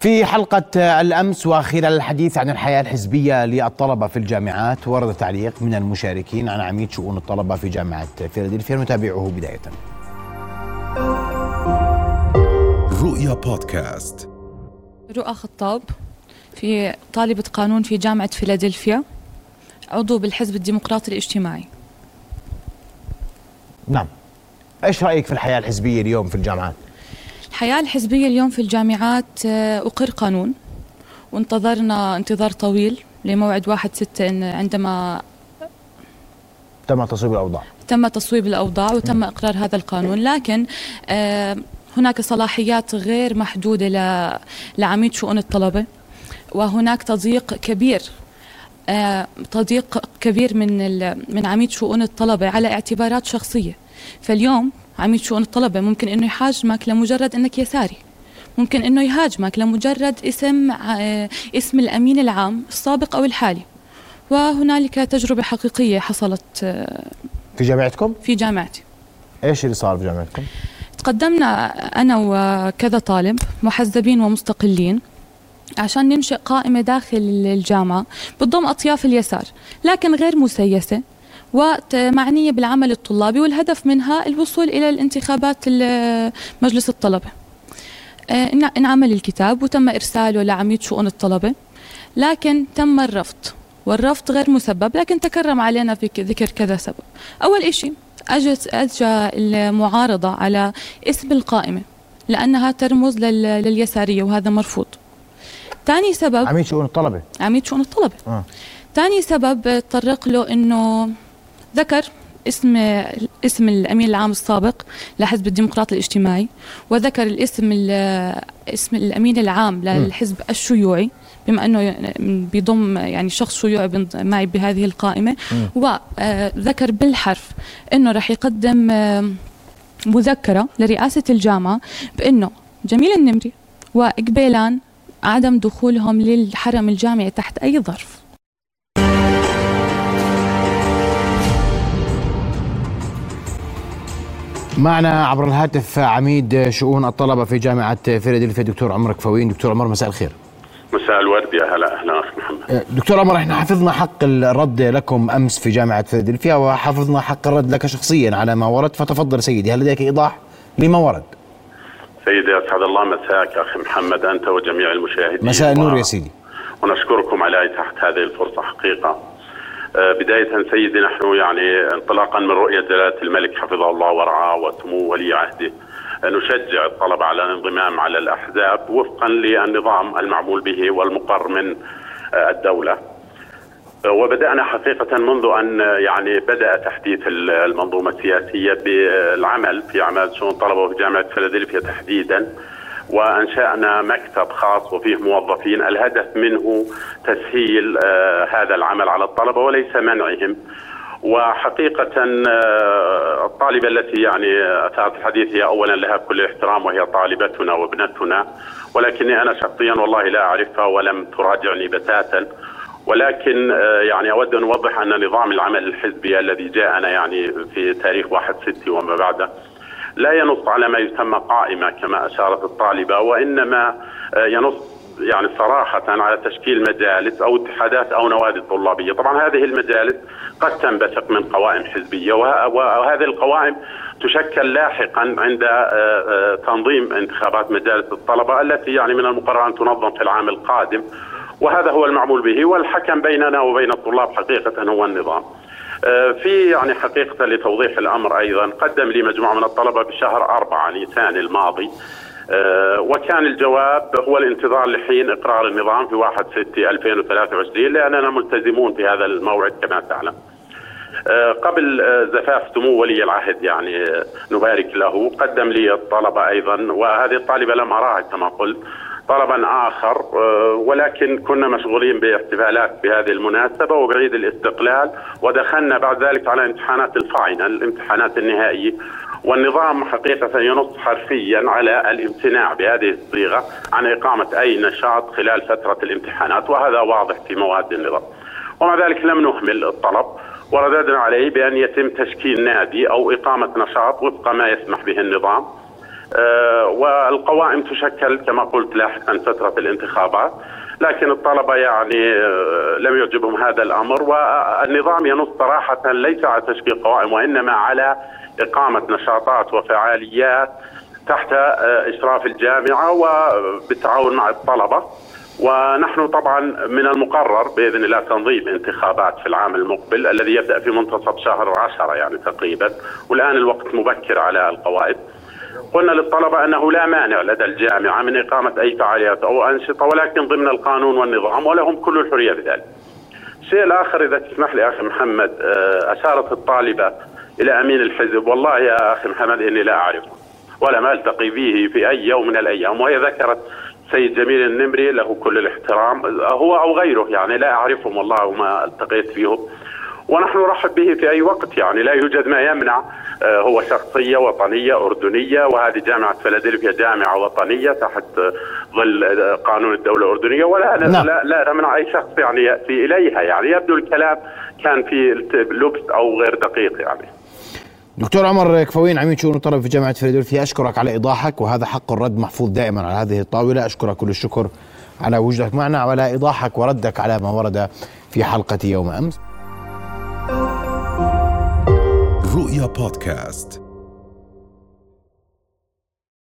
في حلقة الأمس وخلال الحديث عن الحياة الحزبية للطلبة في الجامعات ورد تعليق من المشاركين عن عميد شؤون الطلبة في جامعة فيلادلفيا نتابعه بداية. رؤيا بودكاست. رؤى خطاب في طالبة قانون في جامعة فيلادلفيا عضو بالحزب الديمقراطي الاجتماعي. نعم. إيش رأيك في الحياة الحزبية اليوم في الجامعات؟ الحياة الحزبية اليوم في الجامعات آه، أقر قانون. وانتظرنا انتظار طويل لموعد واحد ستة إن عندما تم تصويب الأوضاع. تم تصويب الأوضاع وتم إقرار هذا القانون. لكن آه، هناك صلاحيات غير محدودة لعميد شؤون الطلبة وهناك تضييق كبير آه، تضييق كبير من من عميد شؤون الطلبة على اعتبارات شخصية. فاليوم عميد شؤون الطلبة ممكن إنه يحاجمك لمجرد إنك يساري. ممكن إنه يهاجمك لمجرد اسم ع- اسم الأمين العام السابق أو الحالي. وهنالك تجربة حقيقية حصلت آه، في جامعتكم؟ في جامعتي. إيش اللي صار في جامعتكم؟ تقدمنا أنا وكذا طالب محزبين ومستقلين عشان ننشئ قائمة داخل الجامعة بتضم أطياف اليسار لكن غير مسيسة. ومعنية بالعمل الطلابي والهدف منها الوصول إلى الانتخابات ال- مجلس الطلبة. آه، إنعمل الكتاب وتم إرساله لعميد شؤون الطلبة. لكن تم الرفض والرفض غير مسبب لكن تكرم علينا في ذكر كذا سبب. أول إشي أجت أجى المعارضة على اسم القائمة لأنها ترمز لل- لليسارية وهذا مرفوض. ثاني سبب عميد شؤون الطلبة؟ عميد شؤون الطلبة. آه. ثاني سبب تطرق له إنه ذكر اسم اسم الأمين العام السابق لحزب الديمقراطي الاجتماعي وذكر الاسم ال- اسم الأمين العام للحزب الشيوعي بما أنه بيضم يعني شخص شيوعي معي بهذه القائمة. وذكر بالحرف إنه راح يقدم آه، مذكرة لرئاسة الجامعة بإنه جميل النمري وقبيلان عدم دخولهم للحرم الجامعي تحت أي ظرف. معنا عبر الهاتف عميد شؤون الطلبة في جامعة فيلادلفيا. دكتور عمر كفوين دكتور عمر مساء الخير. مساء الورد يا هلا أهلا أخ محمد. دكتور عمر إحنا حفظنا حق الرد لكم أمس في جامعة فيلادلفيا وحفظنا حق الرد لك شخصيا على ما ورد. فتفضل سيدي هل لديك إيضاح لما ورد؟ سيدي اسعد الله مساك أخي محمد أنت وجميع المشاهدين. مساء النور يا سيدي. ونشكركم على إتاحة هذه الفرصة حقيقة. بداية سيدي نحن يعني انطلاقا من رؤية جلالة الملك حفظه الله ورعاه وسمو ولي عهده. آه، نشجع الطلبة على الانضمام على الأحزاب وفقا للنظام المعمول به والمقر من آه، الدولة. وبدأنا حقيقة منذ أن يعني بدأ تحديث المنظومة السياسية بالعمل في أعمال شؤون الطلبة في جامعة فيلادلفيا تحديدا. وأنشأنا مكتب خاص وفيه موظفين. الهدف منه تسهيل آه، هذا العمل على الطلبة وليس منعهم. وحقيقة آه، الطالبة التي يعني أثارت الحديث هي أولا لها كل الاحترام وهي طالبتنا وابنتنا. ولكني أنا شخصيا والله لا أعرفها ولم تراجعني بتاتا. ولكن آه، يعني أود أن أوضح أن نظام العمل الحزبي الذي جاءنا يعني في تاريخ واحد ستي وما بعده لا ينص على ما يسمى قائمة كما أشارت الطالبة وإنما آه، ينص يعني صراحة على تشكيل مجالس أو اتحادات أو نوادي طلابية. طبعا هذه المجالس قد تنبثق من قوائم حزبية وه- وهذه القوائم تشكل لاحقا عند آه، آه، تنظيم انتخابات مجالس الطلبة التي يعني من المقرر أن تنظم في العام القادم. وهذا هو المعمول به والحكم بيننا وبين الطلاب حقيقة هو النظام. في يعني حقيقة لتوضيح الأمر أيضا قدم لي مجموعة من الطلبة بشهر أربعة نيسان الماضي. آه، وكان الجواب هو الانتظار لحين إقرار النظام في 1 6 2023 لأننا ملتزمون في هذا الموعد كما تعلم. آه، قبل آه، زفاف سمو ولي العهد يعني آه، نبارك له قدم لي الطلبة أيضا وهذه الطالبة لم أراها كما قلت. طلبا آخر آه، ولكن كنا مشغولين باحتفالات بهذه المناسبة وبعيد الاستقلال ودخلنا بعد ذلك على امتحانات الفاينل الامتحانات النهائية والنظام حقيقة ينص حرفيا على الامتناع بهذه الصيغة عن إقامة أي نشاط خلال فترة الامتحانات وهذا واضح في مواد النظام. ومع ذلك لم نهمل الطلب ورددنا عليه بأن يتم تشكيل نادي أو إقامة نشاط وفق ما يسمح به النظام. والقوائم تشكل كما قلت لاحقا فترة الانتخابات لكن الطلبة يعني آه، لم يعجبهم هذا الأمر والنظام ينص صراحة ليس على تشكيل قوائم وإنما على إقامة نشاطات وفعاليات تحت آه، إشراف الجامعة وبالتعاون مع الطلبة. ونحن طبعا من المقرر بإذن الله تنظيم انتخابات في العام المقبل الذي يبدأ في منتصف شهر عشرة يعني تقريبا والآن الوقت مبكر على القواعد قلنا للطلبة أنه لا مانع لدى الجامعة من إقامة أي فعاليات أو أنشطة ولكن ضمن القانون والنظام ولهم كل الحرية بذلك. الشيء الآخر إذا تسمح لي أخي محمد آه، أشارت الطالبة إلى أمين الحزب. والله يا أخي محمد إني لا أعرفه ولم ألتقي به في أي يوم من الأيام. وهي ذكرت سيد جميل النمري له كل الاحترام هو أو غيره يعني لا أعرفهم والله وما التقيت فيهم. ونحن نرحب به في أي وقت يعني. لا يوجد ما يمنع آه، هو شخصية وطنية أردنية وهذه جامعة فيلادلفيا جامعة وطنية تحت ظل قانون الدولة الأردنية. ولا نعم. لا, لا نمنع أي شخص يعني يأتي إليها يعني. يبدو الكلام كان في لبس أو غير دقيق يعني. دكتور عمر كفوين عميد شؤون الطلبه في جامعة فيلادلفيا أشكرك على إيضاحك وهذا حق الرد محفوظ دائما على هذه الطاولة. أشكرك كل الشكر على وجودك معنا وعلى إيضاحك وردك على ما ورد في حلقة يوم أمس. رؤيا بودكاست